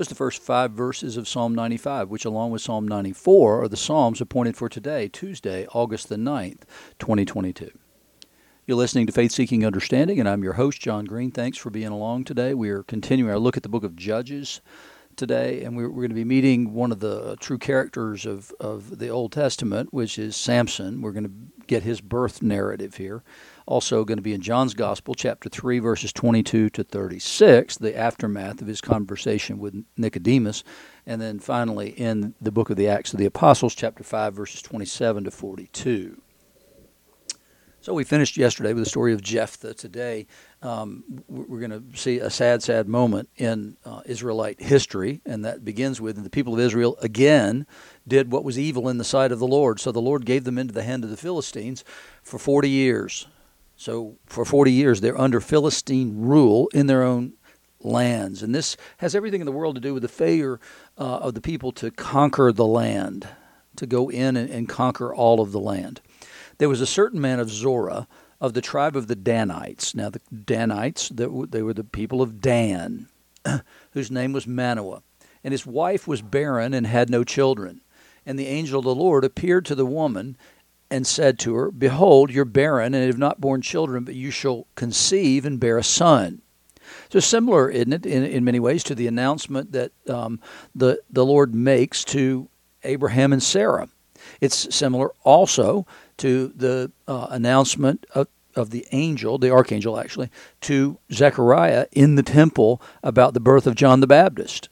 Are the first five verses of Psalm 95, which, along with Psalm 94, are the Psalms appointed for today, Tuesday, August the 9th, 2022. You're listening to Faith Seeking Understanding, and I'm your host, John Green. Thanks for being along today. We are continuing our look at the book of Judges today, and we're, we're going to be meeting one of the true characters of, of the Old Testament, which is Samson. We're going to get his birth narrative here also going to be in John's Gospel, chapter 3, verses 22 to 36, the aftermath of his conversation with Nicodemus. And then finally in the book of the Acts of the Apostles, chapter 5, verses 27 to 42. So we finished yesterday with the story of Jephthah. Today, um, we're going to see a sad, sad moment in uh, Israelite history, and that begins with the people of Israel again did what was evil in the sight of the Lord. So the Lord gave them into the hand of the Philistines for 40 years. So for 40 years, they're under Philistine rule in their own lands. And this has everything in the world to do with the failure uh, of the people to conquer the land, to go in and, and conquer all of the land. There was a certain man of Zorah of the tribe of the Danites. Now, the Danites, they were the people of Dan, whose name was Manoah. And his wife was barren and had no children. And the angel of the Lord appeared to the woman and said to her, Behold, you're barren and have not borne children, but you shall conceive and bear a son. So similar, isn't it, in, in many ways, to the announcement that um, the the Lord makes to Abraham and Sarah. It's similar also to the uh, announcement of, of the angel, the archangel actually, to Zechariah in the temple about the birth of John the Baptist.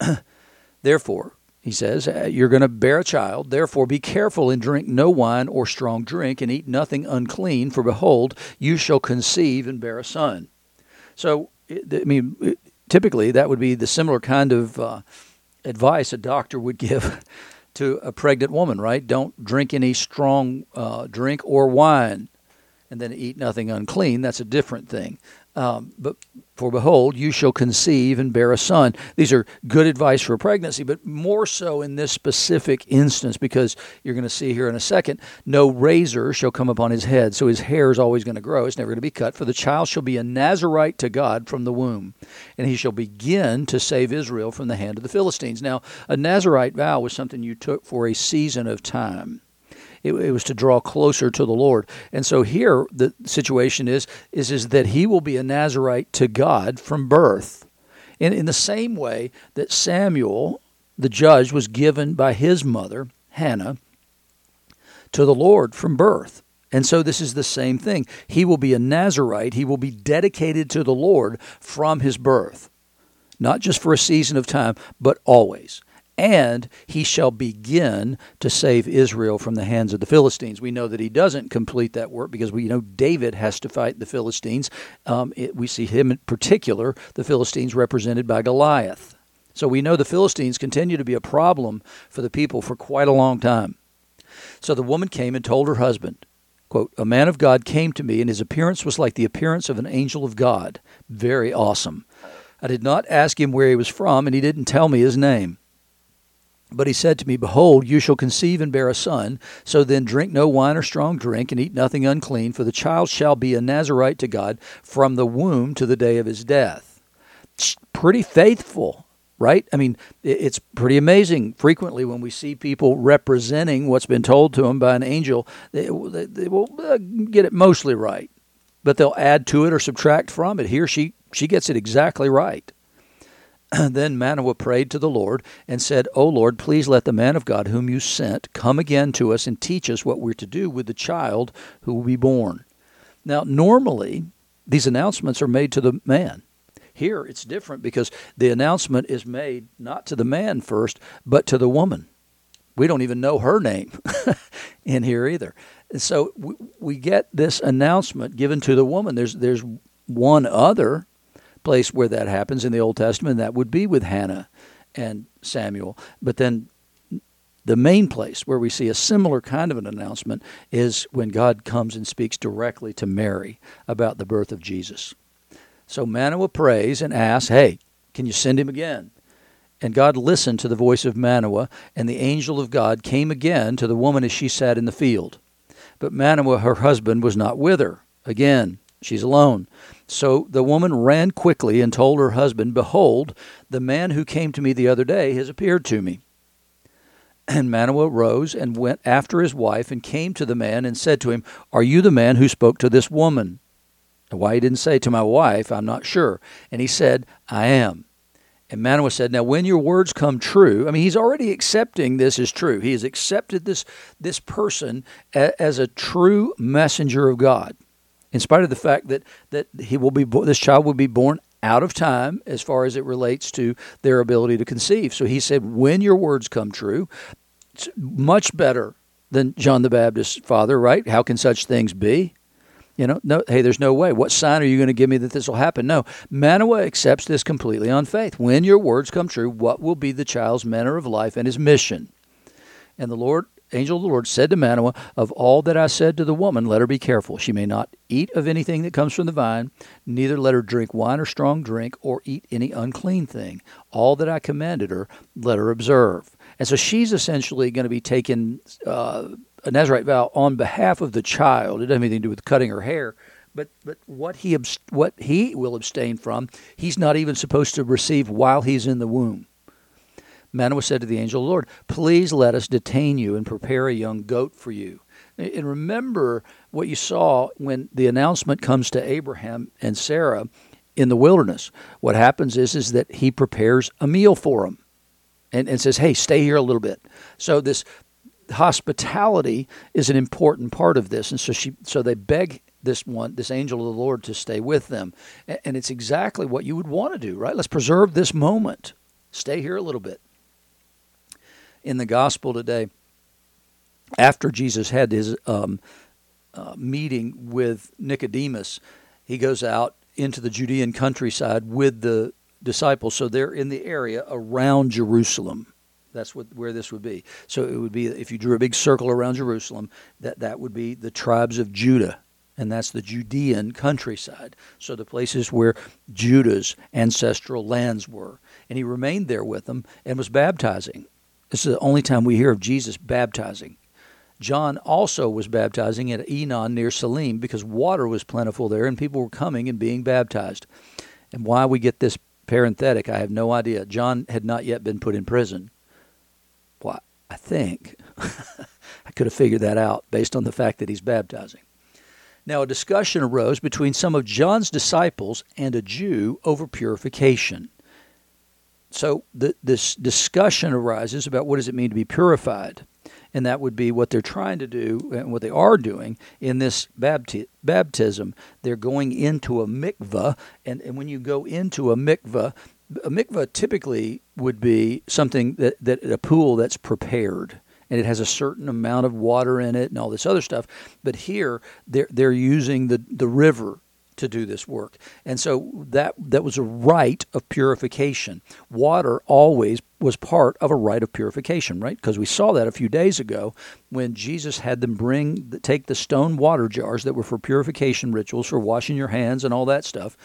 Therefore, he says, uh, You're going to bear a child. Therefore, be careful and drink no wine or strong drink, and eat nothing unclean, for behold, you shall conceive and bear a son. So, I mean, typically that would be the similar kind of uh, advice a doctor would give to a pregnant woman, right? Don't drink any strong uh, drink or wine, and then eat nothing unclean. That's a different thing. Um, but for behold, you shall conceive and bear a son. These are good advice for pregnancy, but more so in this specific instance because you're going to see here in a second, no razor shall come upon his head, so his hair is always going to grow. It's never going to be cut. For the child shall be a Nazarite to God from the womb, and he shall begin to save Israel from the hand of the Philistines. Now, a Nazarite vow was something you took for a season of time. It, it, was to draw closer to the Lord. And so here the situation is is is that he will be a Nazarite to God from birth. In in the same way that Samuel, the judge, was given by his mother, Hannah, to the Lord from birth. And so this is the same thing. He will be a Nazarite. He will be dedicated to the Lord from his birth. Not just for a season of time, but always and he shall begin to save Israel from the hands of the Philistines. We know that he doesn't complete that work because we know David has to fight the Philistines. Um, it, we see him in particular, the Philistines represented by Goliath. So we know the Philistines continue to be a problem for the people for quite a long time. So the woman came and told her husband, quote, A man of God came to me, and his appearance was like the appearance of an angel of God. Very awesome. I did not ask him where he was from, and he didn't tell me his name. But he said to me, Behold, you shall conceive and bear a son. So then drink no wine or strong drink, and eat nothing unclean, for the child shall be a Nazarite to God from the womb to the day of his death. It's pretty faithful, right? I mean, it's pretty amazing. Frequently, when we see people representing what's been told to them by an angel, they, they will uh, get it mostly right, but they'll add to it or subtract from it. Here, she she gets it exactly right. then Manoah prayed to the Lord and said, O Lord, please let the man of God whom you sent come again to us and teach us what we're to do with the child who will be born. Now, normally, these announcements are made to the man. Here, it's different because the announcement is made not to the man first, but to the woman. We don't even know her name in here either. And so we, we get this announcement given to the woman. There's, there's one other place where that happens in the Old Testament. That would be with Hannah and Samuel. But then The main place where we see a similar kind of an announcement is when God comes and speaks directly to Mary about the birth of Jesus. So Manoah prays and asks, Hey, can you send him again? And God listened to the voice of Manoah, and the angel of God came again to the woman as she sat in the field. But Manoah, her husband, was not with her. Again, she's alone. So the woman ran quickly and told her husband, Behold, the man who came to me the other day has appeared to me. And Manoah rose and went after his wife and came to the man and said to him, Are you the man who spoke to this woman? Why he didn't say to my wife, I'm not sure. And he said, I am. And Manoah said, Now, when your words come true, I mean, he's already accepting this is true. He has accepted this, this person as a true messenger of God, in spite of the fact that, that he will be this child will be born out of time as far as it relates to their ability to conceive. So he said, When your words come true, it's much better than John the Baptist's father, right? How can such things be? You know, no, hey, there's no way. What sign are you going to give me that this will happen? No. Manoah accepts this completely on faith. When your words come true, what will be the child's manner of life and his mission? And the Lord, angel of the Lord, said to Manoah, Of all that I said to the woman, let her be careful. She may not eat of anything that comes from the vine, neither let her drink wine or strong drink, or eat any unclean thing. All that I commanded her, let her observe. And so she's essentially going to be taking Uh, a Nazarite vow on behalf of the child. It doesn't have anything to do with cutting her hair, but but what he what he will abstain from, he's not even supposed to receive while he's in the womb. Manoah said to the angel of the Lord, Please let us detain you and prepare a young goat for you. And remember what you saw when the announcement comes to Abraham and Sarah in the wilderness. What happens is, is that he prepares a meal for them and, and says, Hey, stay here a little bit. So this hospitality is an important part of this, and so she so they beg this one this angel of the Lord to stay with them, and it's exactly what you would want to do, right? Let's preserve this moment. Stay here a little bit. In the gospel today, after Jesus had his um, uh, meeting with Nicodemus, he goes out into the Judean countryside with the disciples. So they're in the area around Jerusalem. That's what where this would be. So it would be if you drew a big circle around Jerusalem, that that would be the tribes of Judah, and that's the Judean countryside. So the places where Judah's ancestral lands were, and he remained there with them and was baptizing. This is the only time we hear of Jesus baptizing. John also was baptizing at Aenon near Salim because water was plentiful there and people were coming and being baptized. And why we get this parenthetic, I have no idea. John had not yet been put in prison. Well, I think I could have figured that out based on the fact that he's baptizing. Now, a discussion arose between some of John's disciples and a Jew over purification. So, the, this discussion arises about what does it mean to be purified? And that would be what they're trying to do and what they are doing in this bapti- baptism. They're going into a mikvah, and, and when you go into a mikvah, a mikvah typically would be something that, that a pool that's prepared and it has a certain amount of water in it and all this other stuff. But here they're they're using the, the river to do this work. And so that that was a rite of purification. Water always was part of a rite of purification, right? Because we saw that a few days ago when Jesus had them bring take the stone water jars that were for purification rituals for washing your hands and all that stuff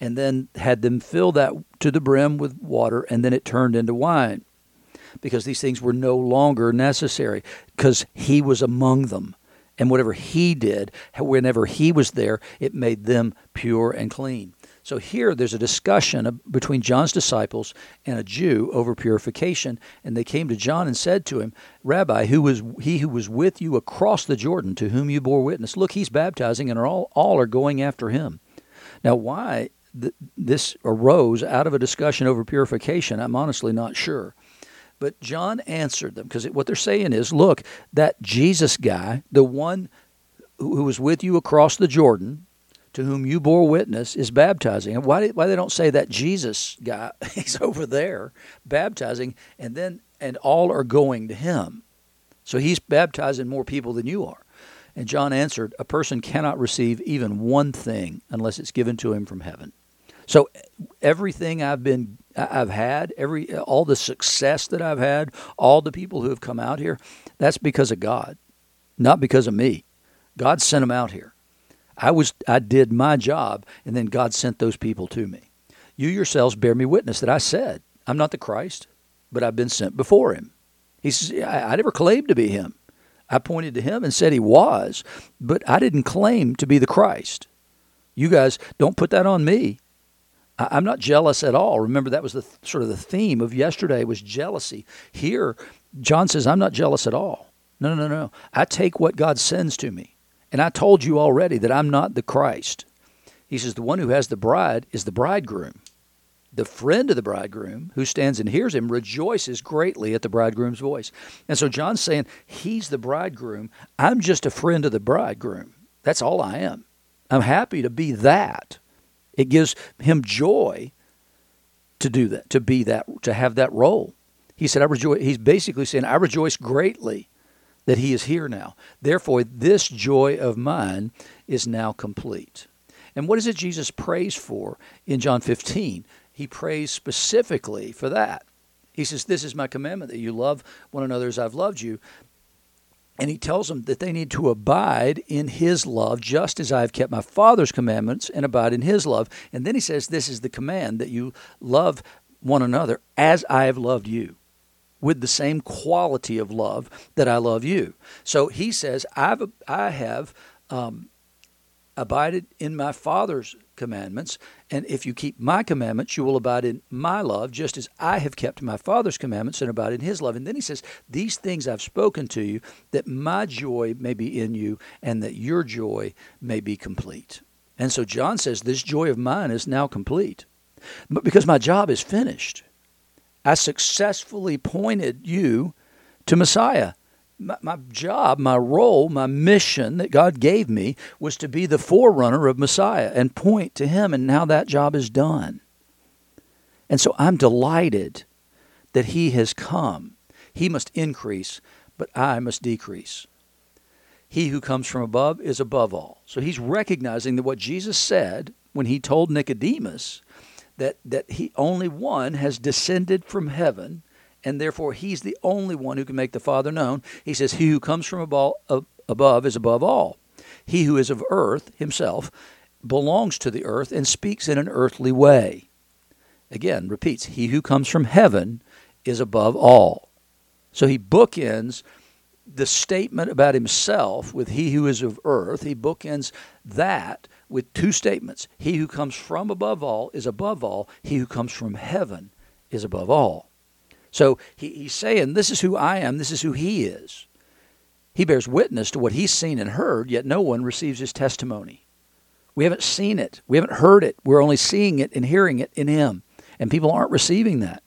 and then had them fill that to the brim with water, and then it turned into wine because these things were no longer necessary because he was among them. And whatever he did, whenever he was there, it made them pure and clean. So here there's a discussion between John's disciples and a Jew over purification, and they came to John and said to him, Rabbi, who was he who was with you across the Jordan, to whom you bore witness? Look, he's baptizing, and all, all are going after him. Now, why th- this arose out of a discussion over purification, I'm honestly not sure. But John answered them because what they're saying is look, that Jesus guy, the one who was with you across the Jordan, to whom you bore witness, is baptizing. And why, why they don't say that Jesus guy, he's over there baptizing, and then and all are going to him. So he's baptizing more people than you are. And John answered, A person cannot receive even one thing unless it's given to him from heaven. So everything I've been I've had, every all the success that I've had, all the people who have come out here, that's because of God, not because of me. God sent them out here. I was I did my job and then God sent those people to me. You yourselves bear me witness that I said, I'm not the Christ, but I've been sent before him. He says, I, I never claimed to be him. I pointed to him and said he was, but I didn't claim to be the Christ. You guys don't put that on me. I, am not jealous at all. Remember that was the sort of the theme of yesterday was jealousy. Here, John says, I'm not jealous at all. No, no, no, no. I take what God sends to me. And I told you already that I'm not the Christ. He says, The one who has the bride is the bridegroom. The friend of the bridegroom who stands and hears him rejoices greatly at the bridegroom's voice. And so John's saying, He's the bridegroom. I'm just a friend of the bridegroom. That's all I am. I'm happy to be that. It gives him joy to do that, to be that, to have that role. He said, I rejoice. He's basically saying, I rejoice greatly that he is here now. Therefore, this joy of mine is now complete. And what is it Jesus prays for in John 15? He prays specifically for that. He says, This is my commandment that you love one another as I've loved you. And he tells them that they need to abide in his love, just as I have kept my Father's commandments and abide in his love. And then he says, This is the command that you love one another as I have loved you with the same quality of love that I love you. So he says, I've, I have um, abided in my Father's commandments, and if you keep my commandments, you will abide in my love, just as I have kept my Father's commandments and abide in his love. And then he says, These things I've spoken to you, that my joy may be in you, and that your joy may be complete. And so John says, This joy of mine is now complete. But because my job is finished, I successfully pointed you to Messiah. My, my, job, my role, my mission that God gave me was to be the forerunner of Messiah and point to Him, and now that job is done. And so I'm delighted that He has come. He must increase, but I must decrease. He who comes from above is above all. So he's recognizing that what Jesus said when he told Nicodemus that, that he only one has descended from heaven, and therefore he's the only one who can make the Father known. He says, He who comes from above, is above all. He who is of earth himself belongs to the earth and speaks in an earthly way. Again, repeats, He who comes from heaven is above all. So he bookends the statement about himself with he who is of earth. He bookends that with two statements He who comes from above all is above all, he who comes from heaven is above all. So he, he's saying, This is who I am, this is who he is. He bears witness to what he's seen and heard, yet no one receives his testimony. We haven't seen it, we haven't heard it, we're only seeing it and hearing it in him. And people aren't receiving that.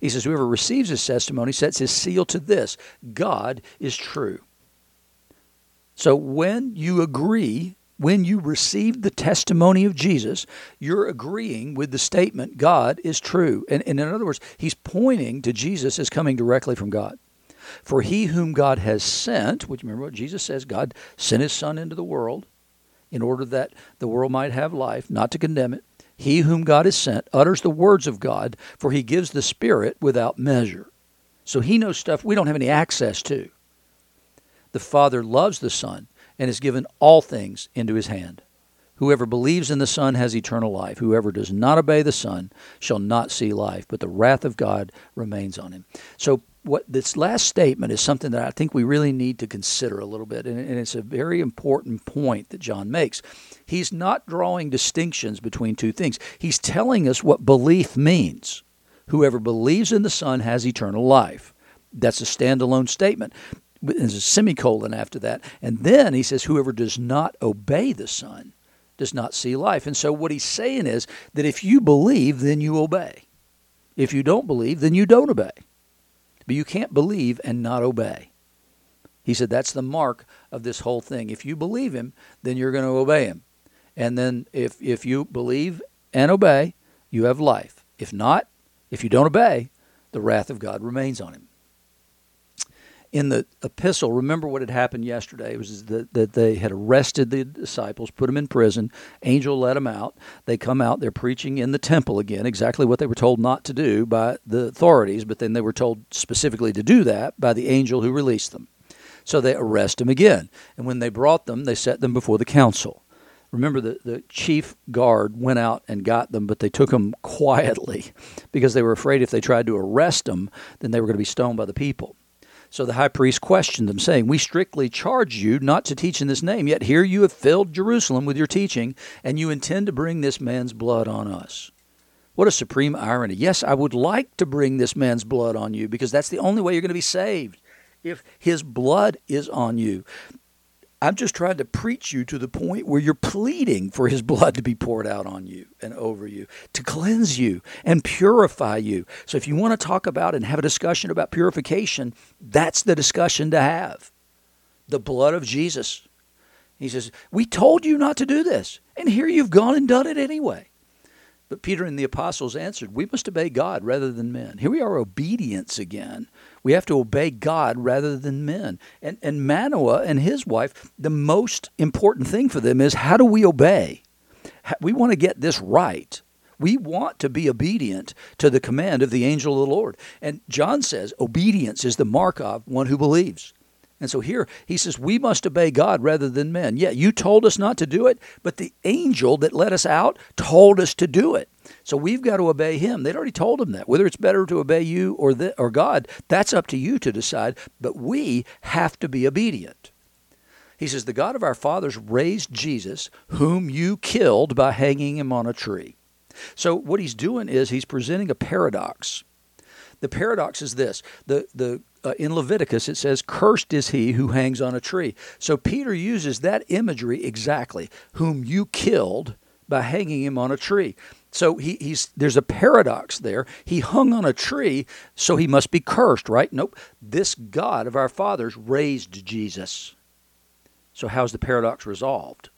He says, Whoever receives his testimony sets his seal to this God is true. So when you agree when you receive the testimony of Jesus, you're agreeing with the statement, God is true. And, and, in other words, he's pointing to Jesus as coming directly from God. For he whom God has sent, which remember what Jesus says, God sent his Son into the world in order that the world might have life, not to condemn it. He whom God has sent utters the words of God, for he gives the Spirit without measure. So he knows stuff we don't have any access to. The Father loves the Son and has given all things into his hand. Whoever believes in the Son has eternal life. Whoever does not obey the Son shall not see life, but the wrath of God remains on him. So, what this last statement is something that I think we really need to consider a little bit, and, it's a very important point that John makes. He's not drawing distinctions between two things, he's telling us what belief means. Whoever believes in the Son has eternal life. That's a standalone statement there's a semicolon after that. And then he says, Whoever does not obey the Son does not see life. And so what he's saying is that if you believe, then you obey. If you don't believe, then you don't obey. But you can't believe and not obey. He said that's the mark of this whole thing. If you believe him, then you're going to obey him. And then if, if you believe and obey, you have life. If not, if you don't obey, the wrath of God remains on him. In the epistle, remember what had happened yesterday. It was that, that they had arrested the disciples, put them in prison. Angel let them out. They come out, they're preaching in the temple again, exactly what they were told not to do by the authorities, but then they were told specifically to do that by the angel who released them. So they arrest them again. And when they brought them, they set them before the council. Remember, the, the chief guard went out and got them, but they took them quietly because they were afraid if they tried to arrest them, then they were going to be stoned by the people. So the high priest questioned them, saying, We strictly charge you not to teach in this name, yet here you have filled Jerusalem with your teaching, and you intend to bring this man's blood on us. What a supreme irony. Yes, I would like to bring this man's blood on you because that's the only way you're going to be saved if his blood is on you. I'm just trying to preach you to the point where you're pleading for his blood to be poured out on you and over you, to cleanse you and purify you. So if you want to talk about and have a discussion about purification, that's the discussion to have. The blood of Jesus. He says, We told you not to do this, and here you've gone and done it anyway. But Peter and the apostles answered, We must obey God rather than men. Here we are, obedience again. We have to obey God rather than men. And, and Manoah and his wife, the most important thing for them is how do we obey? We want to get this right. We want to be obedient to the command of the angel of the Lord. And John says obedience is the mark of one who believes. And so here he says, We must obey God rather than men. Yeah, you told us not to do it, but the angel that let us out told us to do it. So we've got to obey him. They'd already told him that. Whether it's better to obey you or, the, or God, that's up to you to decide, but we have to be obedient. He says, The God of our fathers raised Jesus, whom you killed by hanging him on a tree. So what he's doing is he's presenting a paradox. The paradox is this the, the uh, in Leviticus, it says, Cursed is he who hangs on a tree. So Peter uses that imagery exactly, whom you killed by hanging him on a tree. So he, he's there's a paradox there. He hung on a tree, so he must be cursed, right? Nope. This God of our fathers raised Jesus. So how's the paradox resolved?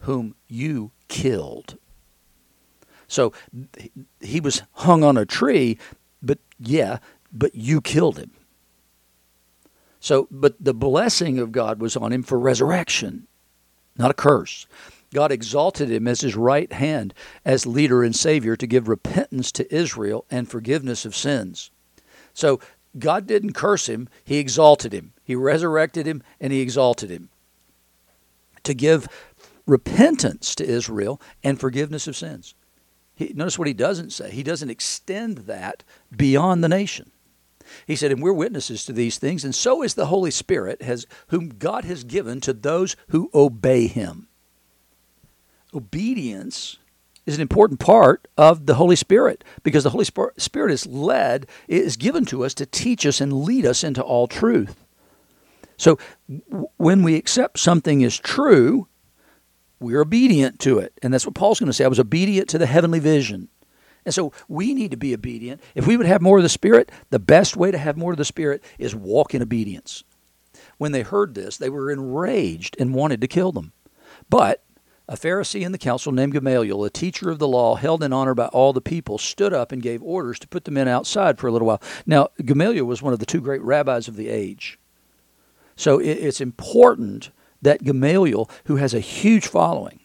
Whom you killed. So he was hung on a tree, but yeah, but you killed him. So, but the blessing of God was on him for resurrection, not a curse. God exalted him as his right hand as leader and savior to give repentance to Israel and forgiveness of sins. So God didn't curse him, he exalted him. He resurrected him and he exalted him to give repentance to Israel and forgiveness of sins. He, notice what he doesn't say. He doesn't extend that beyond the nation. He said, and we're witnesses to these things, and so is the Holy Spirit, has, whom God has given to those who obey him. Obedience is an important part of the Holy Spirit because the Holy Spirit is led, is given to us to teach us and lead us into all truth. So when we accept something is true, we're obedient to it. And that's what Paul's going to say. I was obedient to the heavenly vision. And so we need to be obedient. If we would have more of the Spirit, the best way to have more of the Spirit is walk in obedience. When they heard this, they were enraged and wanted to kill them. But a Pharisee in the council named Gamaliel, a teacher of the law held in honor by all the people, stood up and gave orders to put the men outside for a little while. Now, Gamaliel was one of the two great rabbis of the age. So it's important that Gamaliel, who has a huge following,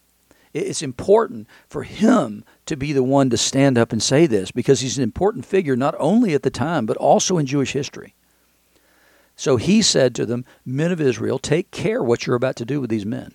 it's important for him to be the one to stand up and say this because he's an important figure not only at the time but also in Jewish history. So he said to them, Men of Israel, take care what you're about to do with these men.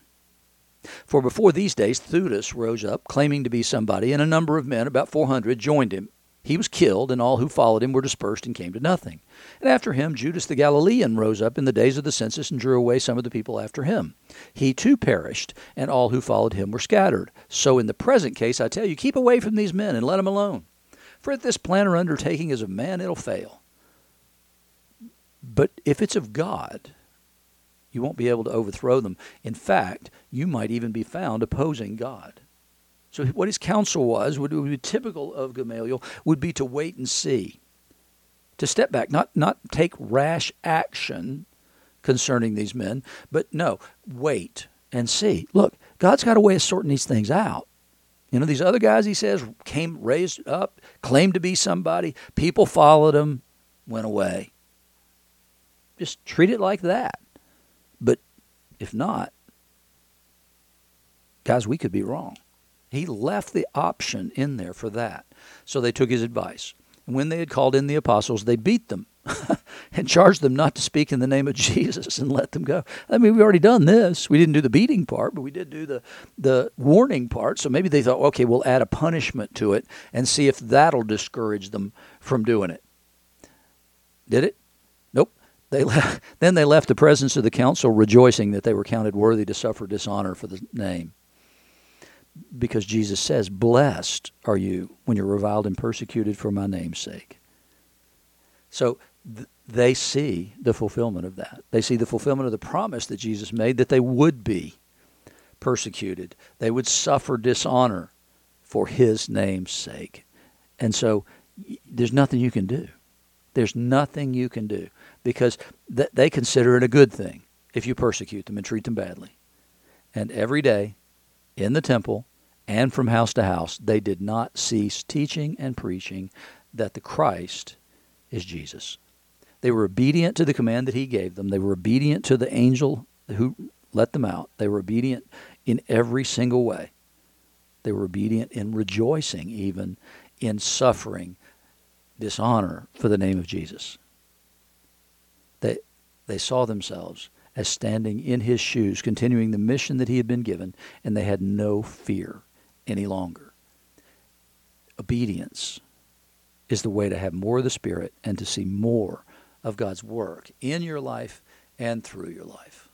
For before these days, Theudas rose up, claiming to be somebody, and a number of men, about 400, joined him. He was killed, and all who followed him were dispersed and came to nothing. And after him, Judas the Galilean rose up in the days of the census and drew away some of the people after him. He too perished, and all who followed him were scattered. So in the present case, I tell you, keep away from these men and let them alone. For if this plan or undertaking is of man, it'll fail. But if it's of God, you won't be able to overthrow them. In fact, you might even be found opposing God. So what his counsel was, would be typical of Gamaliel, would be to wait and see, to step back, not not take rash action concerning these men, but no, wait and see. Look, God's got a way of sorting these things out. You know, these other guys, he says, came raised up, claimed to be somebody. People followed him, went away. just treat it like that. But if not, guys, we could be wrong. He left the option in there for that. So they took his advice. And when they had called in the apostles, they beat them and charged them not to speak in the name of Jesus and let them go. I mean, we've already done this. We didn't do the beating part, but we did do the, the warning part. So maybe they thought, okay, we'll add a punishment to it and see if that'll discourage them from doing it. Did it? Nope. They left, then they left the presence of the council rejoicing that they were counted worthy to suffer dishonor for the name because Jesus says, Blessed are you when you're reviled and persecuted for my name's sake. So th- they see the fulfillment of that. They see the fulfillment of the promise that Jesus made that they would be persecuted, they would suffer dishonor for his name's sake. And so y- there's nothing you can do. There's nothing you can do because th- they consider it a good thing if you persecute them and treat them badly. And every day in the temple and from house to house, they did not cease teaching and preaching that the Christ is Jesus. They were obedient to the command that he gave them. They were obedient to the angel who let them out. They were obedient in every single way. They were obedient in rejoicing, even in suffering dishonor for the name of Jesus. They, they saw themselves as standing in his shoes, continuing the mission that he had been given, and they had no fear any longer. Obedience is the way to have more of the Spirit and to see more of God's work in your life and through your life.